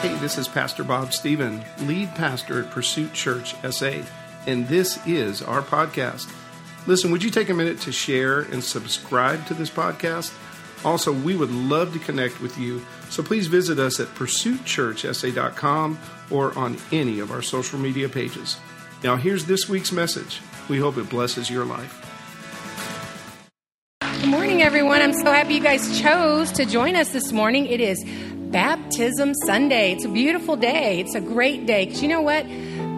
Hey, this is Pastor Bob Stephen, lead pastor at Pursuit Church SA, and this is our podcast. Listen, would you take a minute to share and subscribe to this podcast? Also, we would love to connect with you, so please visit us at pursuitchurchsa.com or on any of our social media pages. Now, here's this week's message. We hope it blesses your life. Good morning, everyone. I'm so happy you guys chose to join us this morning. It is Baptism Sunday. It's a beautiful day. It's a great day. Because you know what?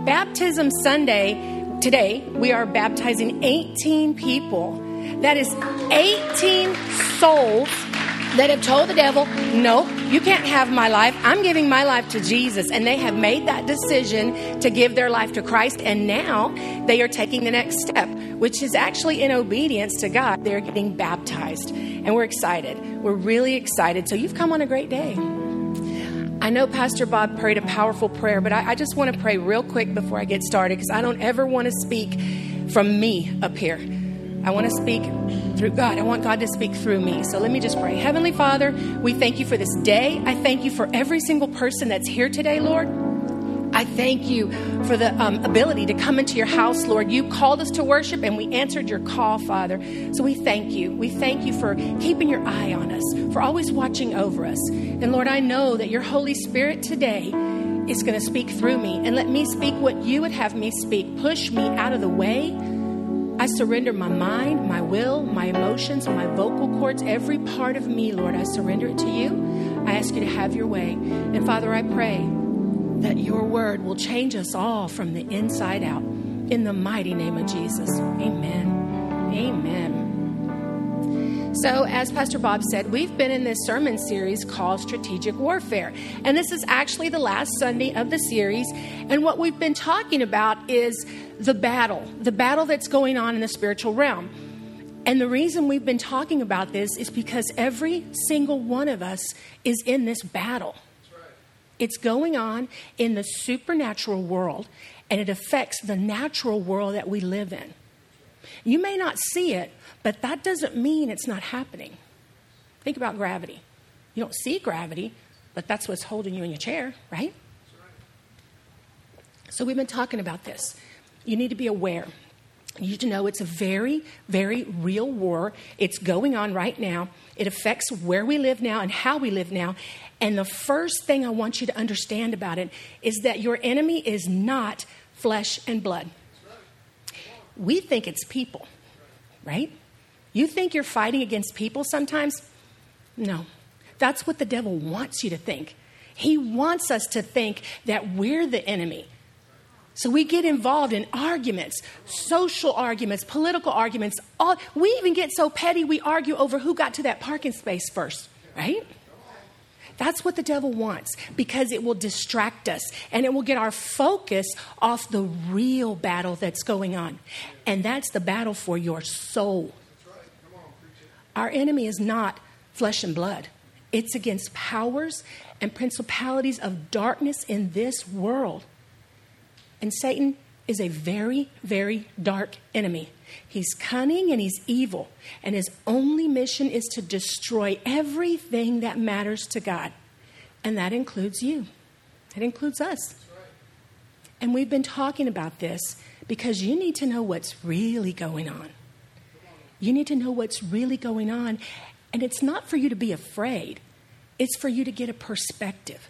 Baptism Sunday, today, we are baptizing 18 people. That is 18 souls that have told the devil, No, you can't have my life. I'm giving my life to Jesus. And they have made that decision to give their life to Christ. And now they are taking the next step, which is actually in obedience to God. They're getting baptized. And we're excited. We're really excited. So you've come on a great day. I know Pastor Bob prayed a powerful prayer, but I, I just want to pray real quick before I get started because I don't ever want to speak from me up here. I want to speak through God. I want God to speak through me. So let me just pray. Heavenly Father, we thank you for this day. I thank you for every single person that's here today, Lord. I thank you for the um, ability to come into your house, Lord. You called us to worship and we answered your call, Father. So we thank you. We thank you for keeping your eye on us, for always watching over us. And Lord, I know that your Holy Spirit today is going to speak through me and let me speak what you would have me speak. Push me out of the way. I surrender my mind, my will, my emotions, my vocal cords, every part of me, Lord. I surrender it to you. I ask you to have your way. And Father, I pray that your word will change us all from the inside out. In the mighty name of Jesus. Amen. Amen. So, as Pastor Bob said, we've been in this sermon series called Strategic Warfare. And this is actually the last Sunday of the series. And what we've been talking about is the battle, the battle that's going on in the spiritual realm. And the reason we've been talking about this is because every single one of us is in this battle. Right. It's going on in the supernatural world, and it affects the natural world that we live in. You may not see it, but that doesn't mean it's not happening. Think about gravity. You don't see gravity, but that's what's holding you in your chair, right? So we've been talking about this. You need to be aware. You need to know it's a very, very real war. It's going on right now. It affects where we live now and how we live now. And the first thing I want you to understand about it is that your enemy is not flesh and blood. We think it's people, right? You think you're fighting against people sometimes? No. That's what the devil wants you to think. He wants us to think that we're the enemy. So we get involved in arguments, social arguments, political arguments. All, we even get so petty we argue over who got to that parking space first, right? That's what the devil wants because it will distract us and it will get our focus off the real battle that's going on. And that's the battle for your soul. Our enemy is not flesh and blood, it's against powers and principalities of darkness in this world. And Satan is a very, very dark enemy. He's cunning and he's evil, and his only mission is to destroy everything that matters to God. And that includes you, that includes us. And we've been talking about this because you need to know what's really going on. You need to know what's really going on. And it's not for you to be afraid, it's for you to get a perspective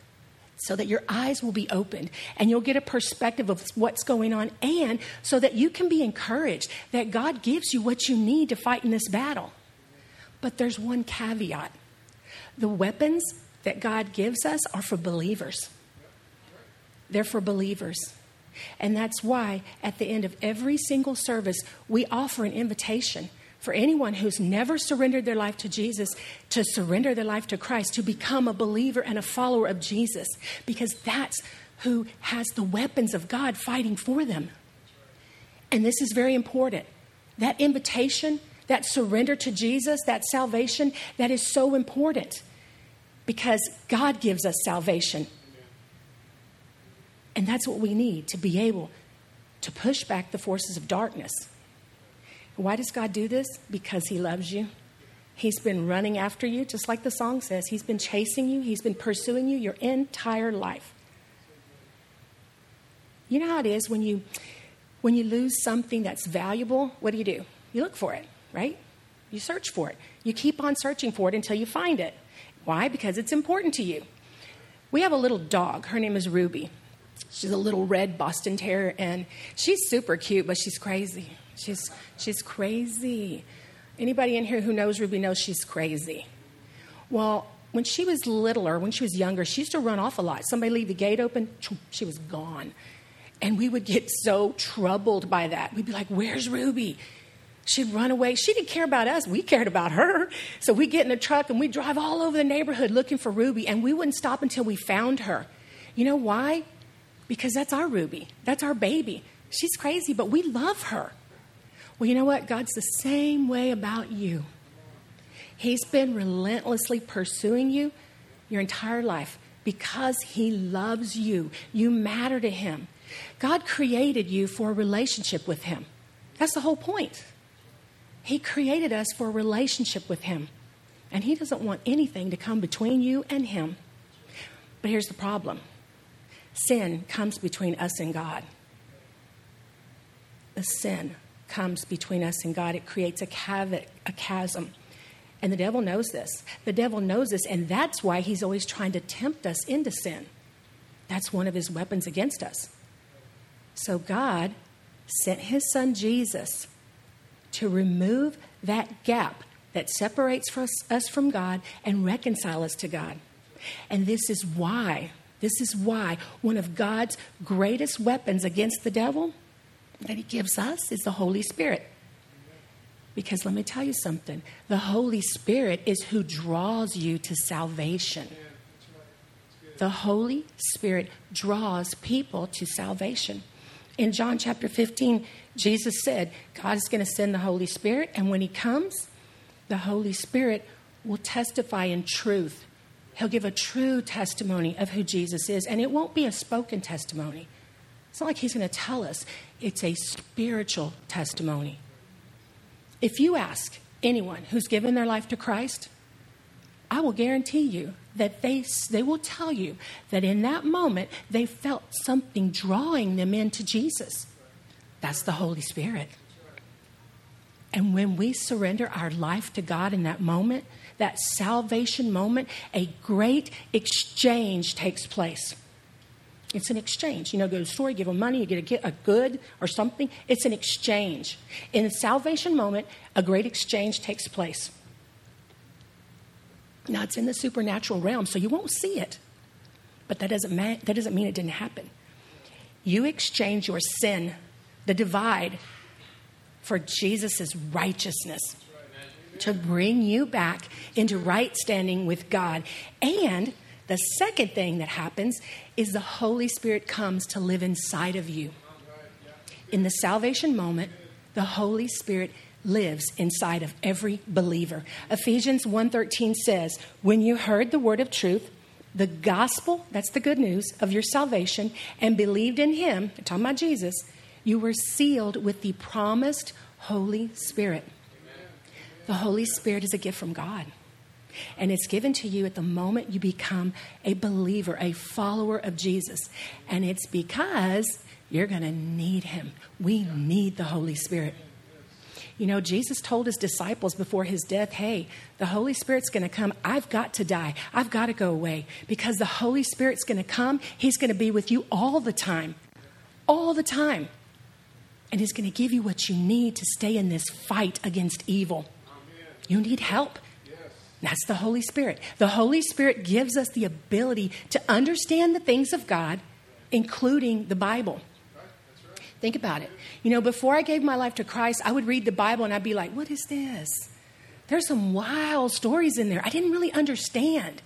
so that your eyes will be opened and you'll get a perspective of what's going on, and so that you can be encouraged that God gives you what you need to fight in this battle. But there's one caveat the weapons that God gives us are for believers, they're for believers. And that's why at the end of every single service, we offer an invitation for anyone who's never surrendered their life to Jesus to surrender their life to Christ, to become a believer and a follower of Jesus, because that's who has the weapons of God fighting for them. And this is very important. That invitation, that surrender to Jesus, that salvation, that is so important because God gives us salvation. And that's what we need to be able to push back the forces of darkness. Why does God do this? Because He loves you, He's been running after you, just like the song says. He's been chasing you, He's been pursuing you your entire life. You know how it is when you when you lose something that's valuable, what do you do? You look for it, right? You search for it. You keep on searching for it until you find it. Why? Because it's important to you. We have a little dog. Her name is Ruby. She's a little red Boston Terrier, and she's super cute, but she's crazy. She's, she's crazy. Anybody in here who knows Ruby knows she's crazy. Well, when she was littler, when she was younger, she used to run off a lot. Somebody leave the gate open, she was gone. And we would get so troubled by that. We'd be like, Where's Ruby? She'd run away. She didn't care about us. We cared about her. So we get in a truck and we drive all over the neighborhood looking for Ruby, and we wouldn't stop until we found her. You know why? Because that's our Ruby. That's our baby. She's crazy, but we love her. Well, you know what? God's the same way about you. He's been relentlessly pursuing you your entire life because He loves you. You matter to Him. God created you for a relationship with Him. That's the whole point. He created us for a relationship with Him. And He doesn't want anything to come between you and Him. But here's the problem sin comes between us and God. The sin comes between us and God. It creates a, cav- a chasm. And the devil knows this. The devil knows this, and that's why he's always trying to tempt us into sin. That's one of his weapons against us. So God sent his son Jesus to remove that gap that separates us from God and reconcile us to God. And this is why, this is why one of God's greatest weapons against the devil that he gives us is the Holy Spirit. Because let me tell you something the Holy Spirit is who draws you to salvation. The Holy Spirit draws people to salvation. In John chapter 15, Jesus said, God is going to send the Holy Spirit, and when He comes, the Holy Spirit will testify in truth. He'll give a true testimony of who Jesus is, and it won't be a spoken testimony. It's not like He's going to tell us, it's a spiritual testimony. If you ask anyone who's given their life to Christ, I will guarantee you that they, they will tell you that in that moment they felt something drawing them into Jesus. That's the Holy Spirit. And when we surrender our life to God in that moment, that salvation moment, a great exchange takes place. It's an exchange. You know, go to the store, you give them money, you get a, a good or something. It's an exchange. In the salvation moment, a great exchange takes place. Now, it's in the supernatural realm, so you won't see it. But that doesn't, ma- that doesn't mean it didn't happen. You exchange your sin, the divide, for Jesus' righteousness to bring you back into right standing with God. And the second thing that happens is the Holy Spirit comes to live inside of you. In the salvation moment, the Holy Spirit lives inside of every believer. Ephesians 1:13 says, "When you heard the word of truth, the gospel, that's the good news of your salvation, and believed in him, I'm talking about Jesus, you were sealed with the promised Holy Spirit. Amen. The Holy Spirit is a gift from God. And it's given to you at the moment you become a believer, a follower of Jesus. And it's because you're going to need him. We need the Holy Spirit. You know, Jesus told his disciples before his death, hey, the Holy Spirit's going to come. I've got to die. I've got to go away because the Holy Spirit's going to come. He's going to be with you all the time. All the time. And He's going to give you what you need to stay in this fight against evil. You need help. That's the Holy Spirit. The Holy Spirit gives us the ability to understand the things of God, including the Bible. Think about it. You know, before I gave my life to Christ, I would read the Bible and I'd be like, what is this? There's some wild stories in there. I didn't really understand.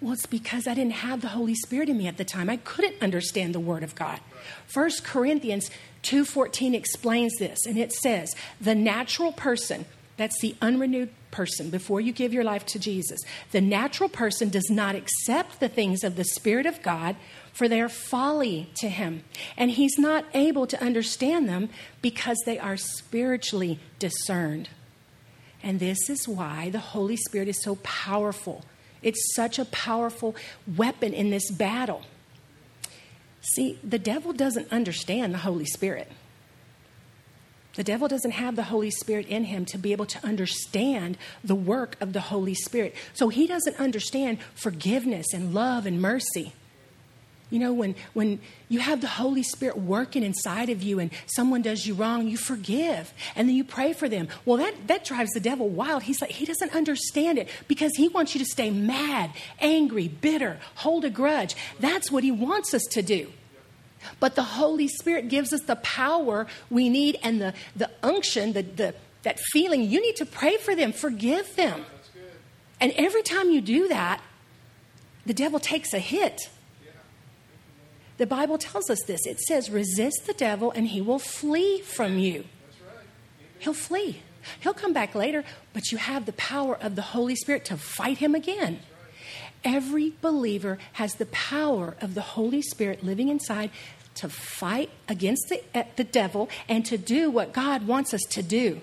Well, it's because I didn't have the Holy Spirit in me at the time. I couldn't understand the Word of God. First Corinthians 2.14 explains this, and it says, the natural person, that's the unrenewed person before you give your life to Jesus, the natural person does not accept the things of the Spirit of God, for they are folly to him. And he's not able to understand them because they are spiritually discerned. And this is why the Holy Spirit is so powerful. It's such a powerful weapon in this battle. See, the devil doesn't understand the Holy Spirit. The devil doesn't have the Holy Spirit in him to be able to understand the work of the Holy Spirit. So he doesn't understand forgiveness and love and mercy. You know, when, when you have the Holy Spirit working inside of you and someone does you wrong, you forgive and then you pray for them. Well, that, that drives the devil wild. He's like, he doesn't understand it because he wants you to stay mad, angry, bitter, hold a grudge. That's what he wants us to do. But the Holy Spirit gives us the power we need and the, the unction, the, the, that feeling. You need to pray for them, forgive them. And every time you do that, the devil takes a hit. The Bible tells us this. It says, resist the devil and he will flee from you. He'll flee. He'll come back later, but you have the power of the Holy Spirit to fight him again. Every believer has the power of the Holy Spirit living inside to fight against the, uh, the devil and to do what God wants us to do.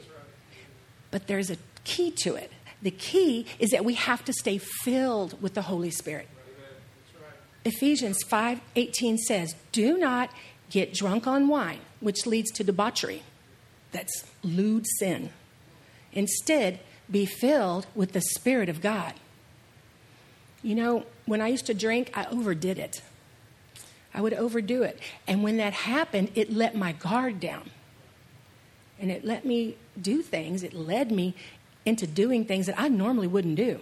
But there's a key to it. The key is that we have to stay filled with the Holy Spirit. Ephesians 5:18 says, "Do not get drunk on wine, which leads to debauchery." That's lewd sin. Instead, be filled with the Spirit of God. You know, when I used to drink, I overdid it. I would overdo it. And when that happened, it let my guard down. And it let me do things, it led me into doing things that I normally wouldn't do.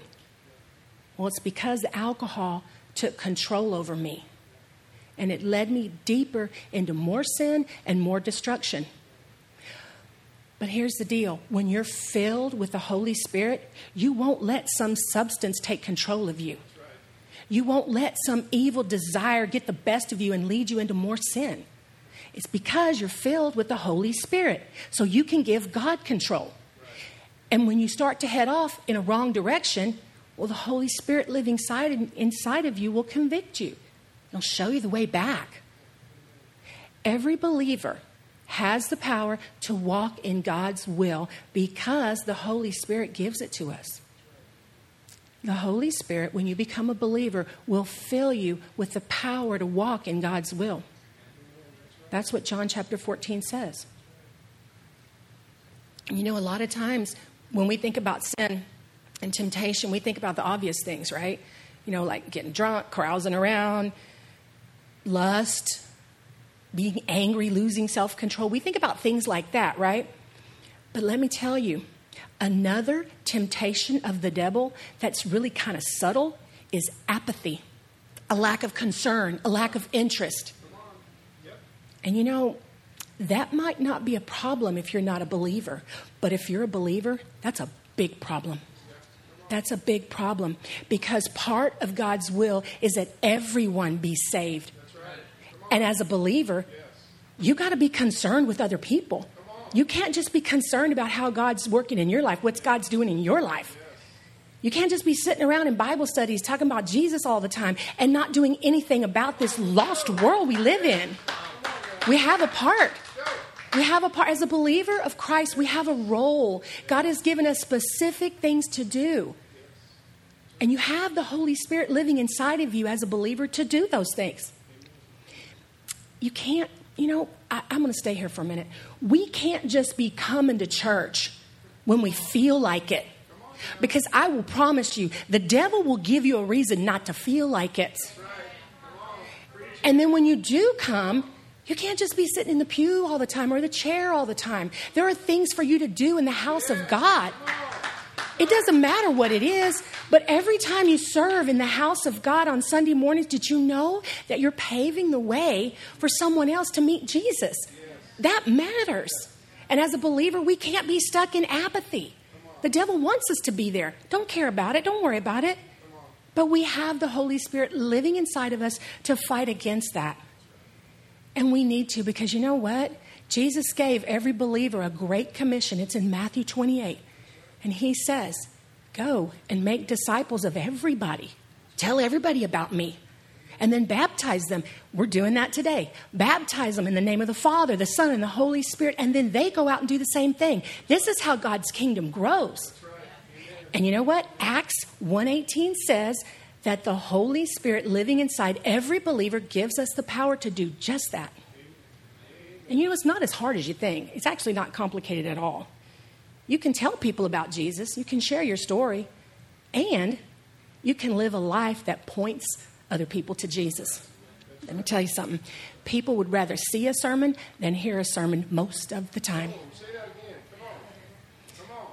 Well, it's because the alcohol took control over me. And it led me deeper into more sin and more destruction. But here's the deal when you're filled with the Holy Spirit, you won't let some substance take control of you. You won't let some evil desire get the best of you and lead you into more sin. It's because you're filled with the Holy Spirit. So you can give God control. And when you start to head off in a wrong direction, well, the Holy Spirit living inside, inside of you will convict you. It'll show you the way back. Every believer has the power to walk in God's will because the Holy Spirit gives it to us. The Holy Spirit, when you become a believer, will fill you with the power to walk in God's will. That's what John chapter 14 says. You know, a lot of times when we think about sin and temptation, we think about the obvious things, right? You know, like getting drunk, carousing around, lust, being angry, losing self control. We think about things like that, right? But let me tell you, Another temptation of the devil that's really kind of subtle is apathy, a lack of concern, a lack of interest. And you know, that might not be a problem if you're not a believer, but if you're a believer, that's a big problem. That's a big problem because part of God's will is that everyone be saved. And as a believer, you got to be concerned with other people. You can't just be concerned about how God's working in your life, what's God's doing in your life. You can't just be sitting around in Bible studies talking about Jesus all the time and not doing anything about this lost world we live in. We have a part. We have a part. As a believer of Christ, we have a role. God has given us specific things to do. And you have the Holy Spirit living inside of you as a believer to do those things. You can't you know, I, I'm going to stay here for a minute. We can't just be coming to church when we feel like it. Because I will promise you, the devil will give you a reason not to feel like it. And then when you do come, you can't just be sitting in the pew all the time or the chair all the time. There are things for you to do in the house of God. It doesn't matter what it is, but every time you serve in the house of God on Sunday mornings, did you know that you're paving the way for someone else to meet Jesus? That matters. And as a believer, we can't be stuck in apathy. The devil wants us to be there. Don't care about it, don't worry about it. But we have the Holy Spirit living inside of us to fight against that. And we need to because you know what? Jesus gave every believer a great commission. It's in Matthew 28. And he says, Go and make disciples of everybody. Tell everybody about me. And then baptize them. We're doing that today. Baptize them in the name of the Father, the Son, and the Holy Spirit. And then they go out and do the same thing. This is how God's kingdom grows. And you know what? Acts 1:18 says that the Holy Spirit living inside every believer gives us the power to do just that. And you know, it's not as hard as you think. It's actually not complicated at all. You can tell people about Jesus, you can share your story, and you can live a life that points other people to Jesus. Let me tell you something. People would rather see a sermon than hear a sermon most of the time.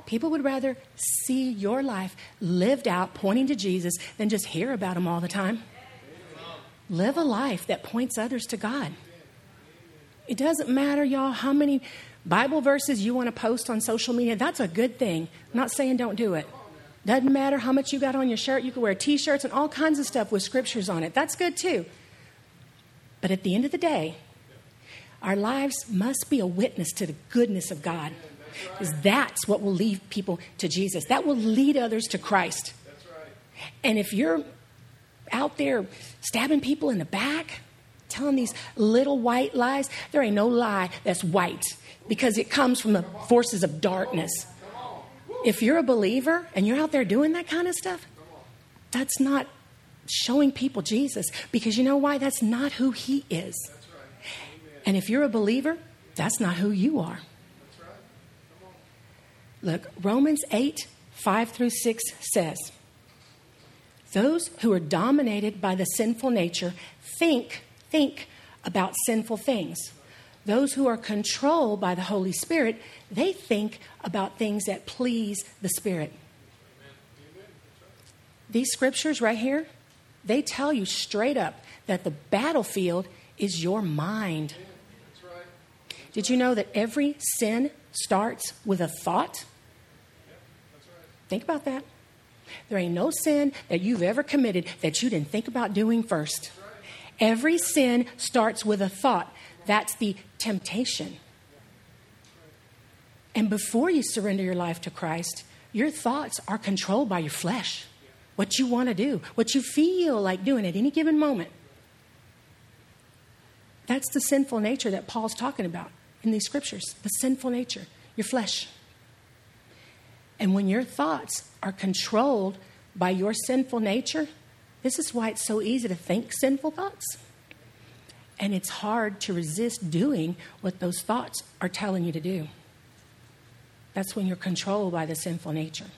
People would rather see your life lived out pointing to Jesus than just hear about him all the time. Live a life that points others to God. It doesn't matter, y'all, how many Bible verses you want to post on social media. That's a good thing. I'm not saying don't do it. Doesn't matter how much you got on your shirt. You can wear t shirts and all kinds of stuff with scriptures on it. That's good too. But at the end of the day, our lives must be a witness to the goodness of God. Because that's what will lead people to Jesus. That will lead others to Christ. And if you're out there stabbing people in the back, telling these little white lies, there ain't no lie that's white because it comes from the forces of darkness. If you're a believer and you're out there doing that kind of stuff, that's not showing people Jesus because you know why? That's not who He is. And if you're a believer, that's not who you are. Look, Romans 8, 5 through 6 says, Those who are dominated by the sinful nature think, think about sinful things. Those who are controlled by the Holy Spirit, they think about things that please the Spirit. These scriptures right here, they tell you straight up that the battlefield is your mind. Did you know that every sin starts with a thought? Think about that. There ain't no sin that you've ever committed that you didn't think about doing first. Every sin starts with a thought. That's the temptation. And before you surrender your life to Christ, your thoughts are controlled by your flesh. What you want to do, what you feel like doing at any given moment. That's the sinful nature that Paul's talking about in these scriptures. The sinful nature, your flesh. And when your thoughts are controlled by your sinful nature, this is why it's so easy to think sinful thoughts. And it's hard to resist doing what those thoughts are telling you to do. That's when you're controlled by the sinful nature.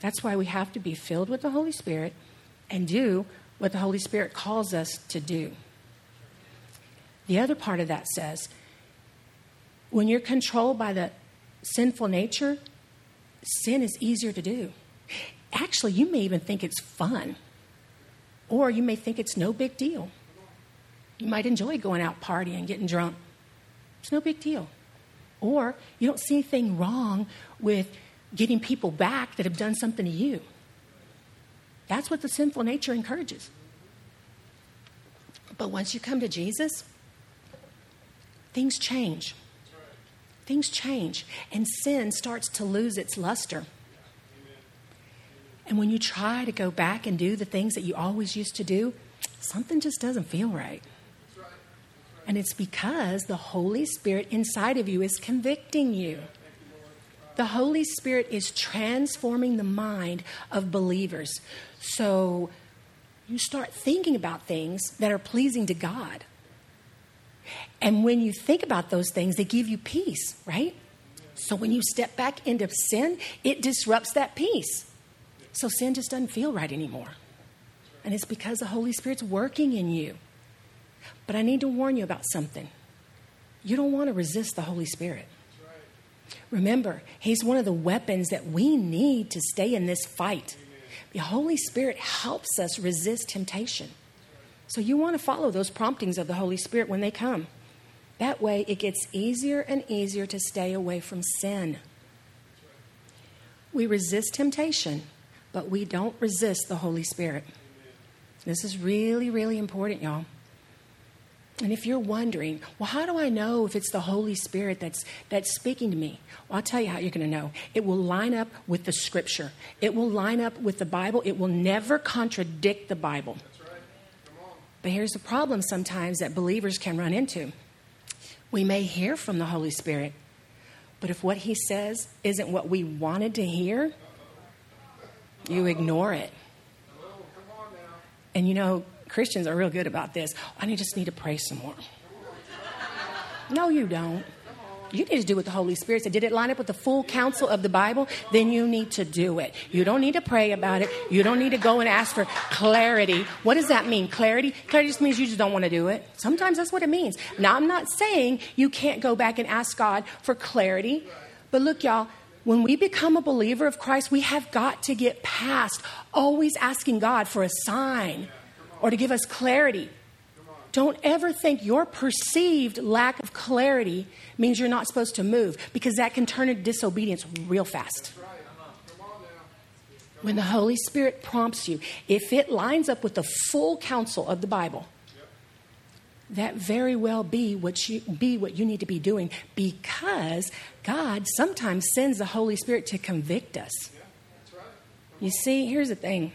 That's why we have to be filled with the Holy Spirit and do what the Holy Spirit calls us to do. The other part of that says when you're controlled by the sinful nature, sin is easier to do. Actually, you may even think it's fun, or you may think it's no big deal. You might enjoy going out partying, getting drunk. It's no big deal. Or you don't see anything wrong with getting people back that have done something to you. That's what the sinful nature encourages. But once you come to Jesus, things change things change and sin starts to lose its luster. And when you try to go back and do the things that you always used to do, something just doesn't feel right. And it's because the Holy Spirit inside of you is convicting you. The Holy Spirit is transforming the mind of believers. So you start thinking about things that are pleasing to God. And when you think about those things, they give you peace, right? So when you step back into sin, it disrupts that peace. So sin just doesn't feel right anymore. And it's because the Holy Spirit's working in you. But I need to warn you about something. You don't want to resist the Holy Spirit. Remember, He's one of the weapons that we need to stay in this fight. The Holy Spirit helps us resist temptation. So you want to follow those promptings of the Holy Spirit when they come. That way, it gets easier and easier to stay away from sin. We resist temptation, but we don't resist the Holy Spirit. This is really, really important, y'all. And if you're wondering, well, how do I know if it's the Holy Spirit that's, that's speaking to me? Well, I'll tell you how you're going to know. It will line up with the Scripture, it will line up with the Bible, it will never contradict the Bible. But here's the problem sometimes that believers can run into we may hear from the Holy Spirit, but if what He says isn't what we wanted to hear, You ignore it. And you know, Christians are real good about this. I just need to pray some more. No, you don't. You need to do what the Holy Spirit said. Did it line up with the full counsel of the Bible? Then you need to do it. You don't need to pray about it. You don't need to go and ask for clarity. What does that mean? Clarity? Clarity just means you just don't want to do it. Sometimes that's what it means. Now, I'm not saying you can't go back and ask God for clarity. But look, y'all, when we become a believer of Christ, we have got to get past always asking God for a sign or to give us clarity. Don't ever think your perceived lack of clarity means you're not supposed to move because that can turn into disobedience real fast. When the Holy Spirit prompts you, if it lines up with the full counsel of the Bible, that very well be what you be what you need to be doing because God sometimes sends the Holy Spirit to convict us. You see, here's the thing.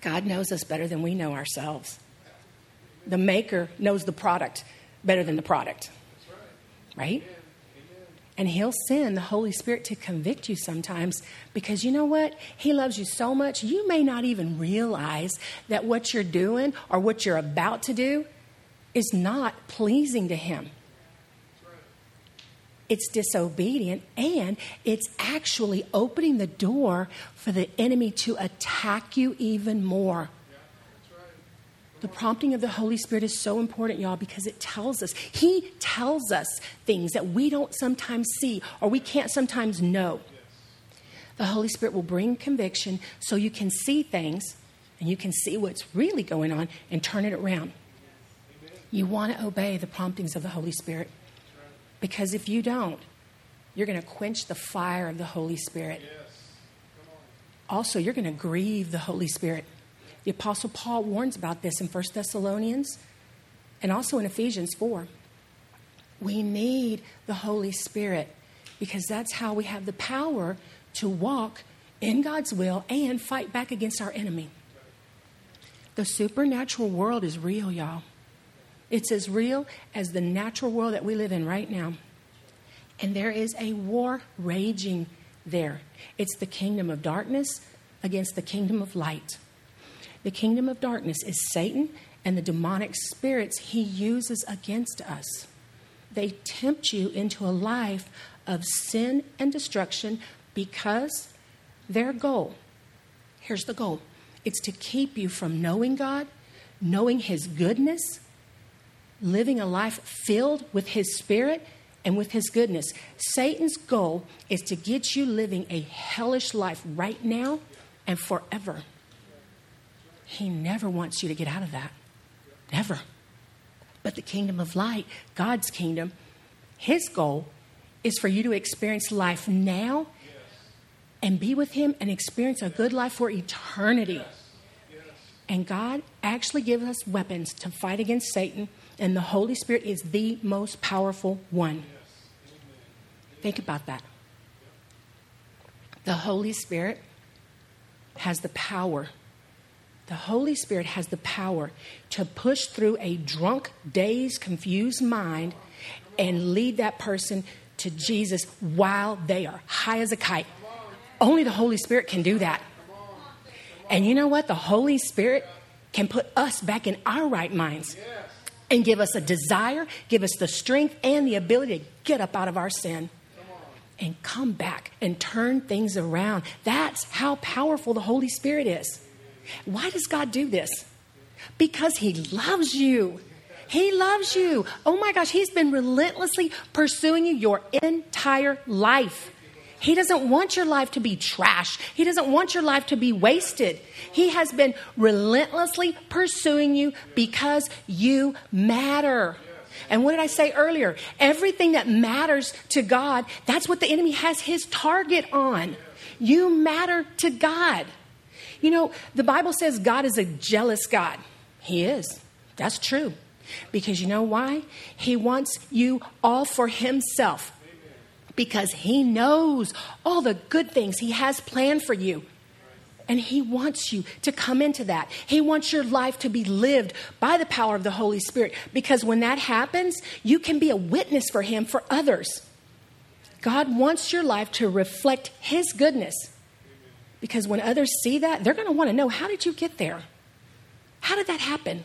God knows us better than we know ourselves the maker knows the product better than the product. Right? And he'll send the Holy Spirit to convict you sometimes because you know what? He loves you so much, you may not even realize that what you're doing or what you're about to do is not pleasing to him. It's disobedient and it's actually opening the door for the enemy to attack you even more. The prompting of the Holy Spirit is so important, y'all, because it tells us, He tells us things that we don't sometimes see or we can't sometimes know. The Holy Spirit will bring conviction so you can see things and you can see what's really going on and turn it around. You want to obey the promptings of the Holy Spirit because if you don't, you're going to quench the fire of the Holy Spirit. Also, you're going to grieve the Holy Spirit. The Apostle Paul warns about this in 1 Thessalonians and also in Ephesians 4. We need the Holy Spirit because that's how we have the power to walk in God's will and fight back against our enemy. The supernatural world is real, y'all. It's as real as the natural world that we live in right now. And there is a war raging there. It's the kingdom of darkness against the kingdom of light. The kingdom of darkness is Satan and the demonic spirits he uses against us. They tempt you into a life of sin and destruction because their goal here's the goal it's to keep you from knowing God, knowing His goodness, living a life filled with His Spirit and with His goodness. Satan's goal is to get you living a hellish life right now and forever. He never wants you to get out of that. Never. But the kingdom of light, God's kingdom, His goal is for you to experience life now and be with Him and experience a good life for eternity. And God actually gives us weapons to fight against Satan, and the Holy Spirit is the most powerful one. Think about that. The Holy Spirit has the power the Holy Spirit has the power to push through a drunk, dazed, confused mind and lead that person to Jesus while they are high as a kite. Only the Holy Spirit can do that. And you know what? The Holy Spirit can put us back in our right minds and give us a desire, give us the strength and the ability to get up out of our sin and come back and turn things around. That's how powerful the Holy Spirit is. Why does God do this? Because He loves you. He loves you. Oh my gosh, He's been relentlessly pursuing you your entire life. He doesn't want your life to be trash. He doesn't want your life to be wasted. He has been relentlessly pursuing you because you matter. And what did I say earlier? Everything that matters to God, that's what the enemy has his target on. You matter to God. You know, the Bible says God is a jealous God. He is. That's true. Because you know why? He wants you all for Himself. Because He knows all the good things He has planned for you. And He wants you to come into that. He wants your life to be lived by the power of the Holy Spirit. Because when that happens, you can be a witness for Him for others. God wants your life to reflect His goodness Because when others see that, they're going to want to know how did you get there? How did that happen?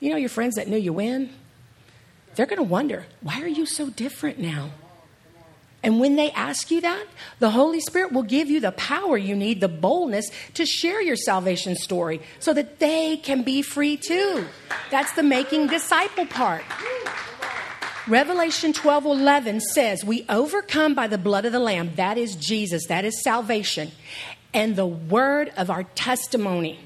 You know, your friends that knew you when? They're going to wonder, why are you so different now? And when they ask you that, the Holy Spirit will give you the power you need, the boldness to share your salvation story so that they can be free too. That's the making disciple part. Revelation 12 11 says, We overcome by the blood of the Lamb. That is Jesus, that is salvation, and the word of our testimony.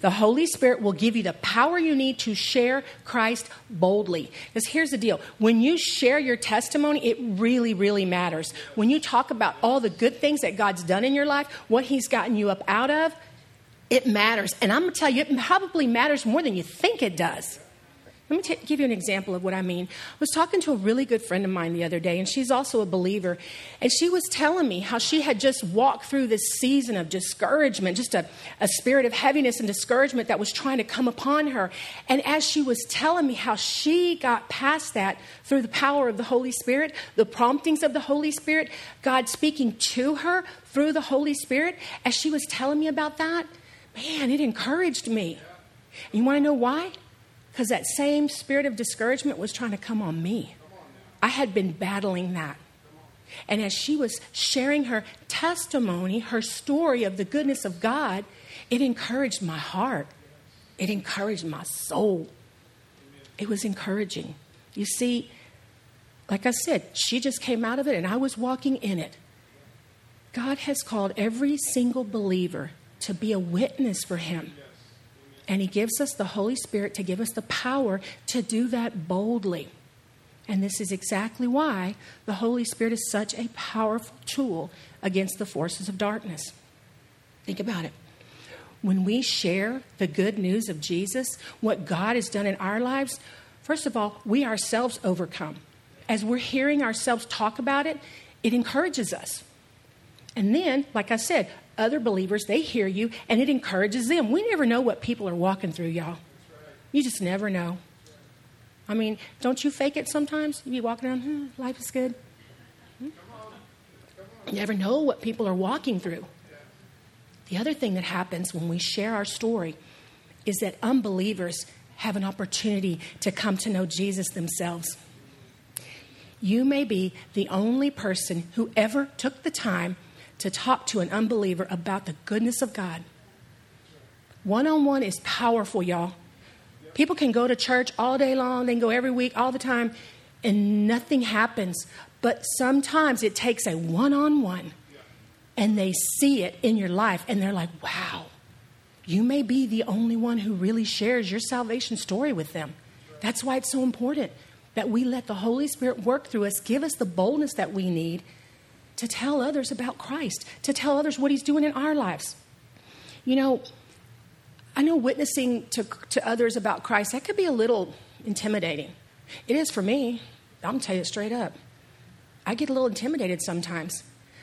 The Holy Spirit will give you the power you need to share Christ boldly. Because here's the deal when you share your testimony, it really, really matters. When you talk about all the good things that God's done in your life, what He's gotten you up out of, it matters. And I'm going to tell you, it probably matters more than you think it does. Let me t- give you an example of what I mean. I was talking to a really good friend of mine the other day, and she's also a believer. And she was telling me how she had just walked through this season of discouragement, just a, a spirit of heaviness and discouragement that was trying to come upon her. And as she was telling me how she got past that through the power of the Holy Spirit, the promptings of the Holy Spirit, God speaking to her through the Holy Spirit, as she was telling me about that, man, it encouraged me. You want to know why? Because that same spirit of discouragement was trying to come on me. I had been battling that. And as she was sharing her testimony, her story of the goodness of God, it encouraged my heart. It encouraged my soul. It was encouraging. You see, like I said, she just came out of it and I was walking in it. God has called every single believer to be a witness for Him. And He gives us the Holy Spirit to give us the power to do that boldly. And this is exactly why the Holy Spirit is such a powerful tool against the forces of darkness. Think about it. When we share the good news of Jesus, what God has done in our lives, first of all, we ourselves overcome. As we're hearing ourselves talk about it, it encourages us. And then, like I said, other believers, they hear you, and it encourages them. We never know what people are walking through, y'all. You just never know. I mean, don't you fake it sometimes? You be walking around, hmm, life is good. Hmm? You never know what people are walking through. The other thing that happens when we share our story is that unbelievers have an opportunity to come to know Jesus themselves. You may be the only person who ever took the time to talk to an unbeliever about the goodness of God. One on one is powerful, y'all. People can go to church all day long, they can go every week, all the time, and nothing happens. But sometimes it takes a one on one, and they see it in your life, and they're like, wow, you may be the only one who really shares your salvation story with them. That's why it's so important that we let the Holy Spirit work through us, give us the boldness that we need to tell others about Christ, to tell others what He's doing in our lives. You know, I know witnessing to, to others about Christ, that could be a little intimidating. It is for me. I'm going to tell you straight up. I get a little intimidated sometimes.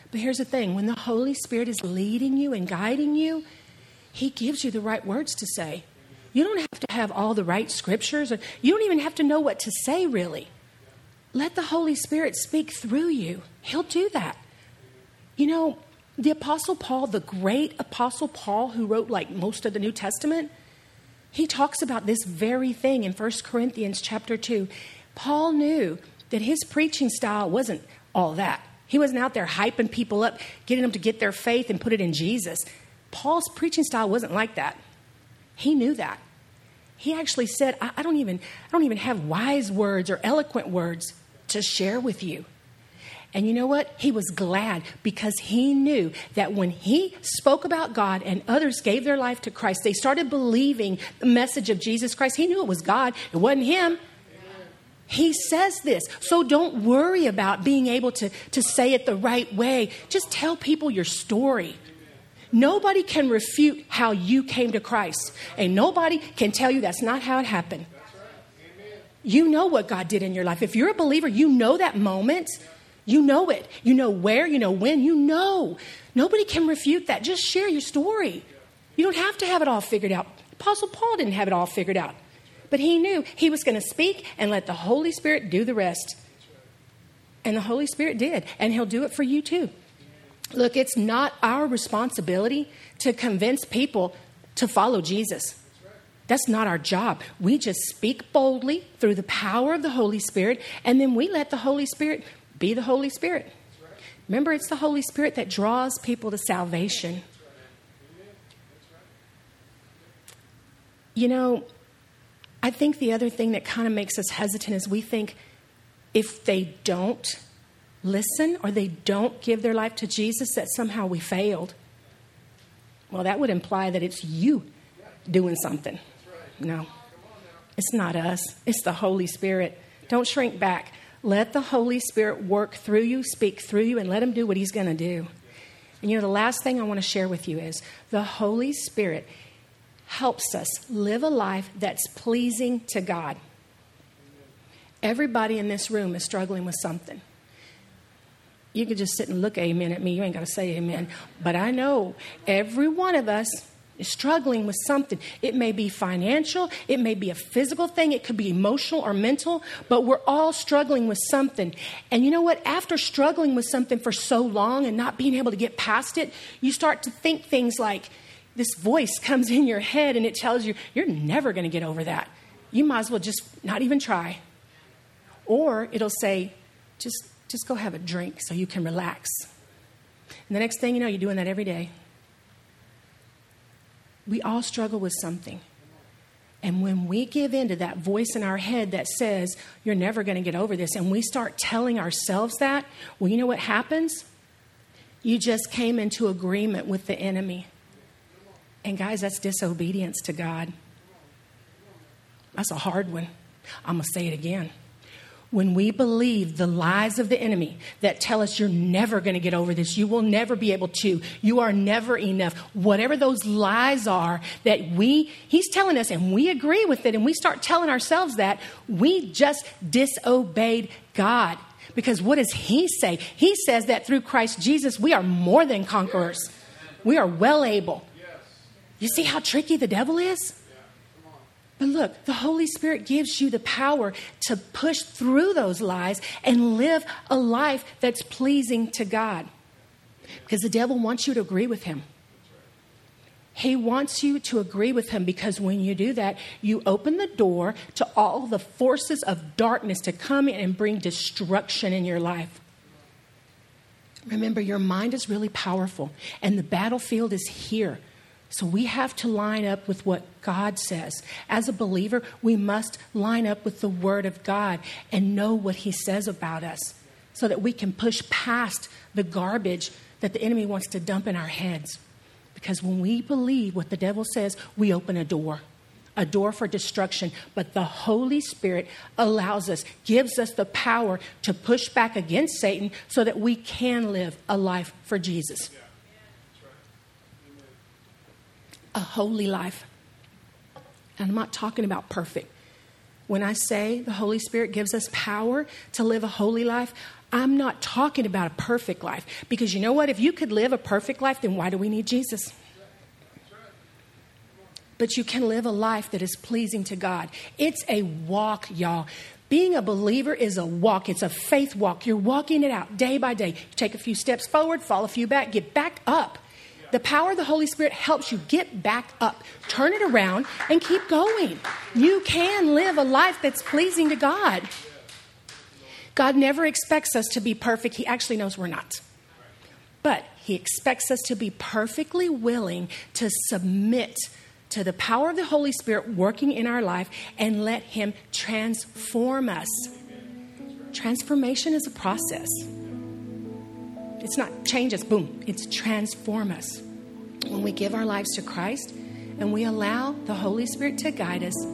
But here's the thing when the Holy Spirit is leading you and guiding you, He gives you the right words to say. You don't have to have all the right scriptures, or you don't even have to know what to say, really. Let the Holy Spirit speak through you. He'll do that. You know, the Apostle Paul, the great Apostle Paul, who wrote like most of the New Testament, he talks about this very thing in 1 Corinthians chapter 2. Paul knew that his preaching style wasn't all that. He wasn't out there hyping people up, getting them to get their faith and put it in Jesus. Paul's preaching style wasn't like that. He knew that. He actually said, I, I don't even I don't even have wise words or eloquent words to share with you. And you know what? He was glad because he knew that when he spoke about God and others gave their life to Christ, they started believing the message of Jesus Christ. He knew it was God, it wasn't him. He says this. So don't worry about being able to, to say it the right way. Just tell people your story. Nobody can refute how you came to Christ, and nobody can tell you that's not how it happened. You know what God did in your life. If you're a believer, you know that moment you know it. You know where, you know when, you know. Nobody can refute that. Just share your story. You don't have to have it all figured out. Apostle Paul didn't have it all figured out. But he knew he was going to speak and let the Holy Spirit do the rest. And the Holy Spirit did. And he'll do it for you too. Look, it's not our responsibility to convince people to follow Jesus. That's not our job. We just speak boldly through the power of the Holy Spirit, and then we let the Holy Spirit be the Holy Spirit. Remember, it's the Holy Spirit that draws people to salvation. You know, I think the other thing that kind of makes us hesitant is we think if they don't listen or they don't give their life to Jesus, that somehow we failed. Well, that would imply that it's you doing something. No, it's not us, it's the Holy Spirit. Don't shrink back. Let the Holy Spirit work through you, speak through you, and let Him do what He's going to do. And you know, the last thing I want to share with you is the Holy Spirit helps us live a life that's pleasing to God. Everybody in this room is struggling with something. You can just sit and look amen at me. You ain't got to say amen. But I know every one of us is struggling with something. It may be financial, it may be a physical thing, it could be emotional or mental, but we're all struggling with something. And you know what? After struggling with something for so long and not being able to get past it, you start to think things like this voice comes in your head and it tells you, you're never going to get over that. You might as well just not even try. Or it'll say, just, just go have a drink so you can relax. And the next thing you know, you're doing that every day. We all struggle with something. And when we give in to that voice in our head that says, You're never going to get over this, and we start telling ourselves that, well, you know what happens? You just came into agreement with the enemy. And guys, that's disobedience to God. That's a hard one. I'm going to say it again when we believe the lies of the enemy that tell us you're never going to get over this, you will never be able to, you are never enough, whatever those lies are that we, he's telling us and we agree with it and we start telling ourselves that, we just disobeyed God. Because what does he say? He says that through Christ Jesus, we are more than conquerors. We are well able. You see how tricky the devil is? But look, the Holy Spirit gives you the power to push through those lies and live a life that's pleasing to God. Because the devil wants you to agree with him. He wants you to agree with him because when you do that, you open the door to all the forces of darkness to come in and bring destruction in your life. Remember, your mind is really powerful, and the battlefield is here. So we have to line up with what God says. As a believer, we must line up with the Word of God and know what He says about us so that we can push past the garbage that the enemy wants to dump in our heads. Because when we believe what the devil says, we open a door, a door for destruction. But the Holy Spirit allows us, gives us the power to push back against Satan so that we can live a life for Jesus. Yeah. A holy life. And I'm not talking about perfect. When I say the Holy Spirit gives us power to live a holy life, I'm not talking about a perfect life. Because you know what? If you could live a perfect life, then why do we need Jesus? But you can live a life that is pleasing to God. It's a walk, y'all. Being a believer is a walk, it's a faith walk. You're walking it out day by day. You take a few steps forward, fall a few back, get back up. The power of the Holy Spirit helps you get back up, turn it around, and keep going. You can live a life that's pleasing to God. God never expects us to be perfect, He actually knows we're not. But He expects us to be perfectly willing to submit to the power of the Holy Spirit working in our life and let Him transform us. Transformation is a process. It's not change us, boom. It's transform us. When we give our lives to Christ and we allow the Holy Spirit to guide us,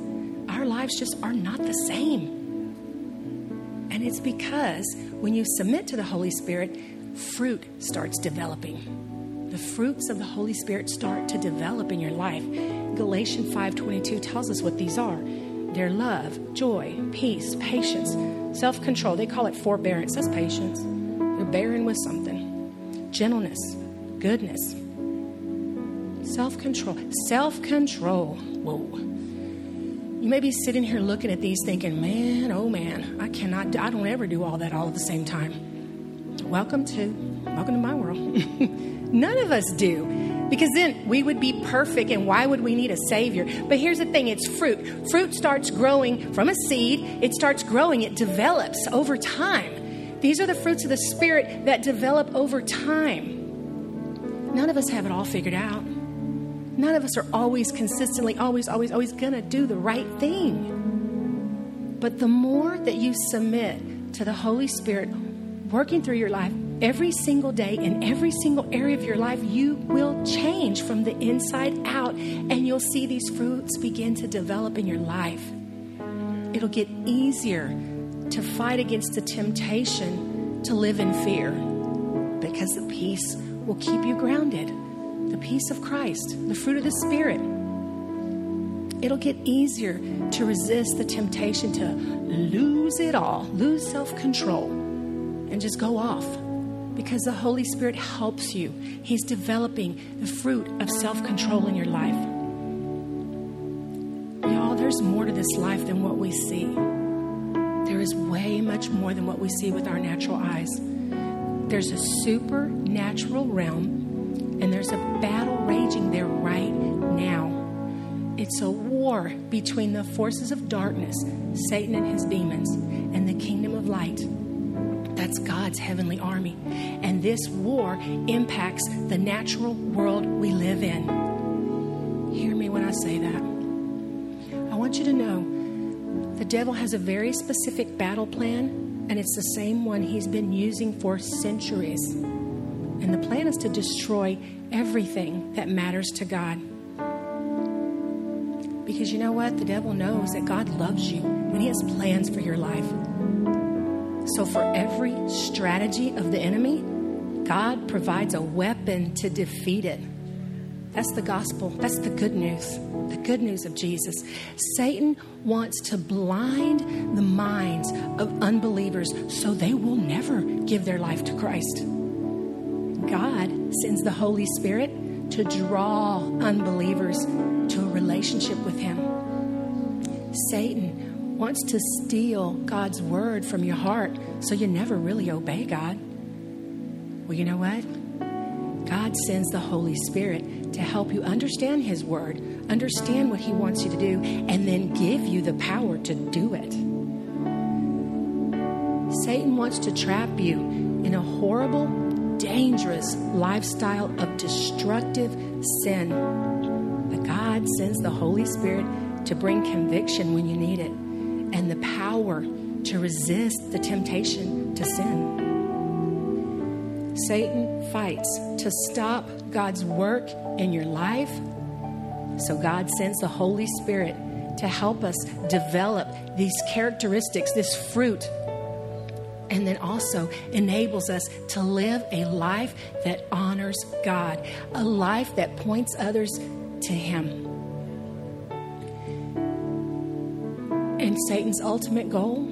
our lives just are not the same. And it's because when you submit to the Holy Spirit, fruit starts developing. The fruits of the Holy Spirit start to develop in your life. Galatians 5:22 tells us what these are. They're love, joy, peace, patience, self-control. They call it forbearance. That's patience. Bearing with something. Gentleness, goodness, self control. Self control. Whoa. You may be sitting here looking at these thinking, man, oh man, I cannot, I don't ever do all that all at the same time. welcome to welcome to my world. None of us do. Because then we would be perfect, and why would we need a Savior? But here's the thing it's fruit. Fruit starts growing from a seed, it starts growing, it develops over time. These are the fruits of the Spirit that develop over time. None of us have it all figured out. None of us are always consistently, always, always, always going to do the right thing. But the more that you submit to the Holy Spirit working through your life, every single day in every single area of your life, you will change from the inside out and you'll see these fruits begin to develop in your life. It'll get easier to fight against the temptation to live in fear because the peace will keep you grounded. The peace of Christ, the fruit of the Spirit. It'll get easier to resist the temptation to lose it all, lose self control, and just go off because the Holy Spirit helps you. He's developing the fruit of self control in your life. Y'all, there's more to this life than what we see. Is way much more than what we see with our natural eyes. There's a supernatural realm, and there's a battle raging there right now. It's a war between the forces of darkness, Satan and his demons, and the kingdom of light. That's God's heavenly army. And this war impacts the natural world we live in. Hear me when I say that. I want you to know devil has a very specific battle plan, and it's the same one he's been using for centuries. And the plan is to destroy everything that matters to God. Because you know what? The devil knows that God loves you and he has plans for your life. So, for every strategy of the enemy, God provides a weapon to defeat it. That's the gospel. That's the good news. The good news of Jesus. Satan wants to blind the minds of unbelievers so they will never give their life to Christ. God sends the Holy Spirit to draw unbelievers to a relationship with Him. Satan wants to steal God's word from your heart so you never really obey God. Well, you know what? God sends the Holy Spirit to help you understand His word, understand what He wants you to do, and then give you the power to do it. Satan wants to trap you in a horrible, dangerous lifestyle of destructive sin. But God sends the Holy Spirit to bring conviction when you need it and the power to resist the temptation to sin. Satan fights to stop God's work in your life. So God sends the Holy Spirit to help us develop these characteristics, this fruit, and then also enables us to live a life that honors God, a life that points others to Him. And Satan's ultimate goal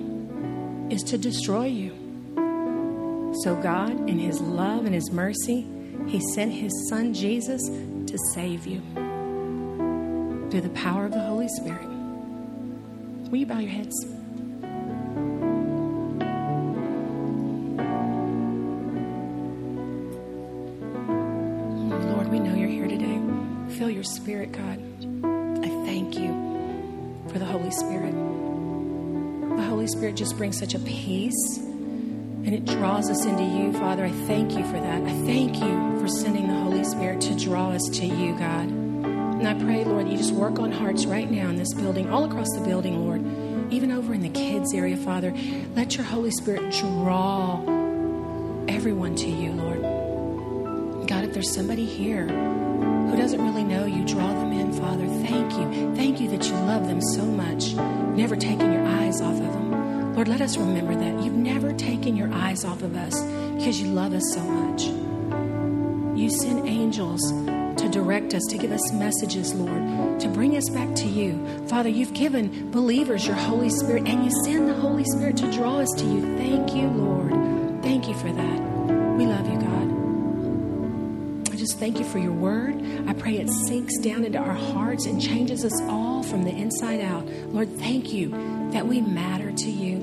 is to destroy you. So, God, in His love and His mercy, He sent His Son Jesus to save you through the power of the Holy Spirit. Will you bow your heads? Lord, we know you're here today. Feel your spirit, God. I thank you for the Holy Spirit. The Holy Spirit just brings such a peace and it draws us into you, Father. I thank you for that. I thank you for sending the Holy Spirit to draw us to you, God. And I pray, Lord, you just work on hearts right now in this building, all across the building, Lord, even over in the kids' area, Father. Let your Holy Spirit draw everyone to you, Lord. God, if there's somebody here who doesn't really know you, draw them in, Father. Thank you. Thank you that you love them so much, never taking your eyes off of them. Lord, let us remember that. You've never taken your eyes off of us because you love us so much. You send angels to direct us, to give us messages, Lord, to bring us back to you. Father, you've given believers your Holy Spirit, and you send the Holy Spirit to draw us to you. Thank you, Lord. Thank you for that. We love you, God. I just thank you for your word. I pray it sinks down into our hearts and changes us all from the inside out. Lord, thank you that we matter to you.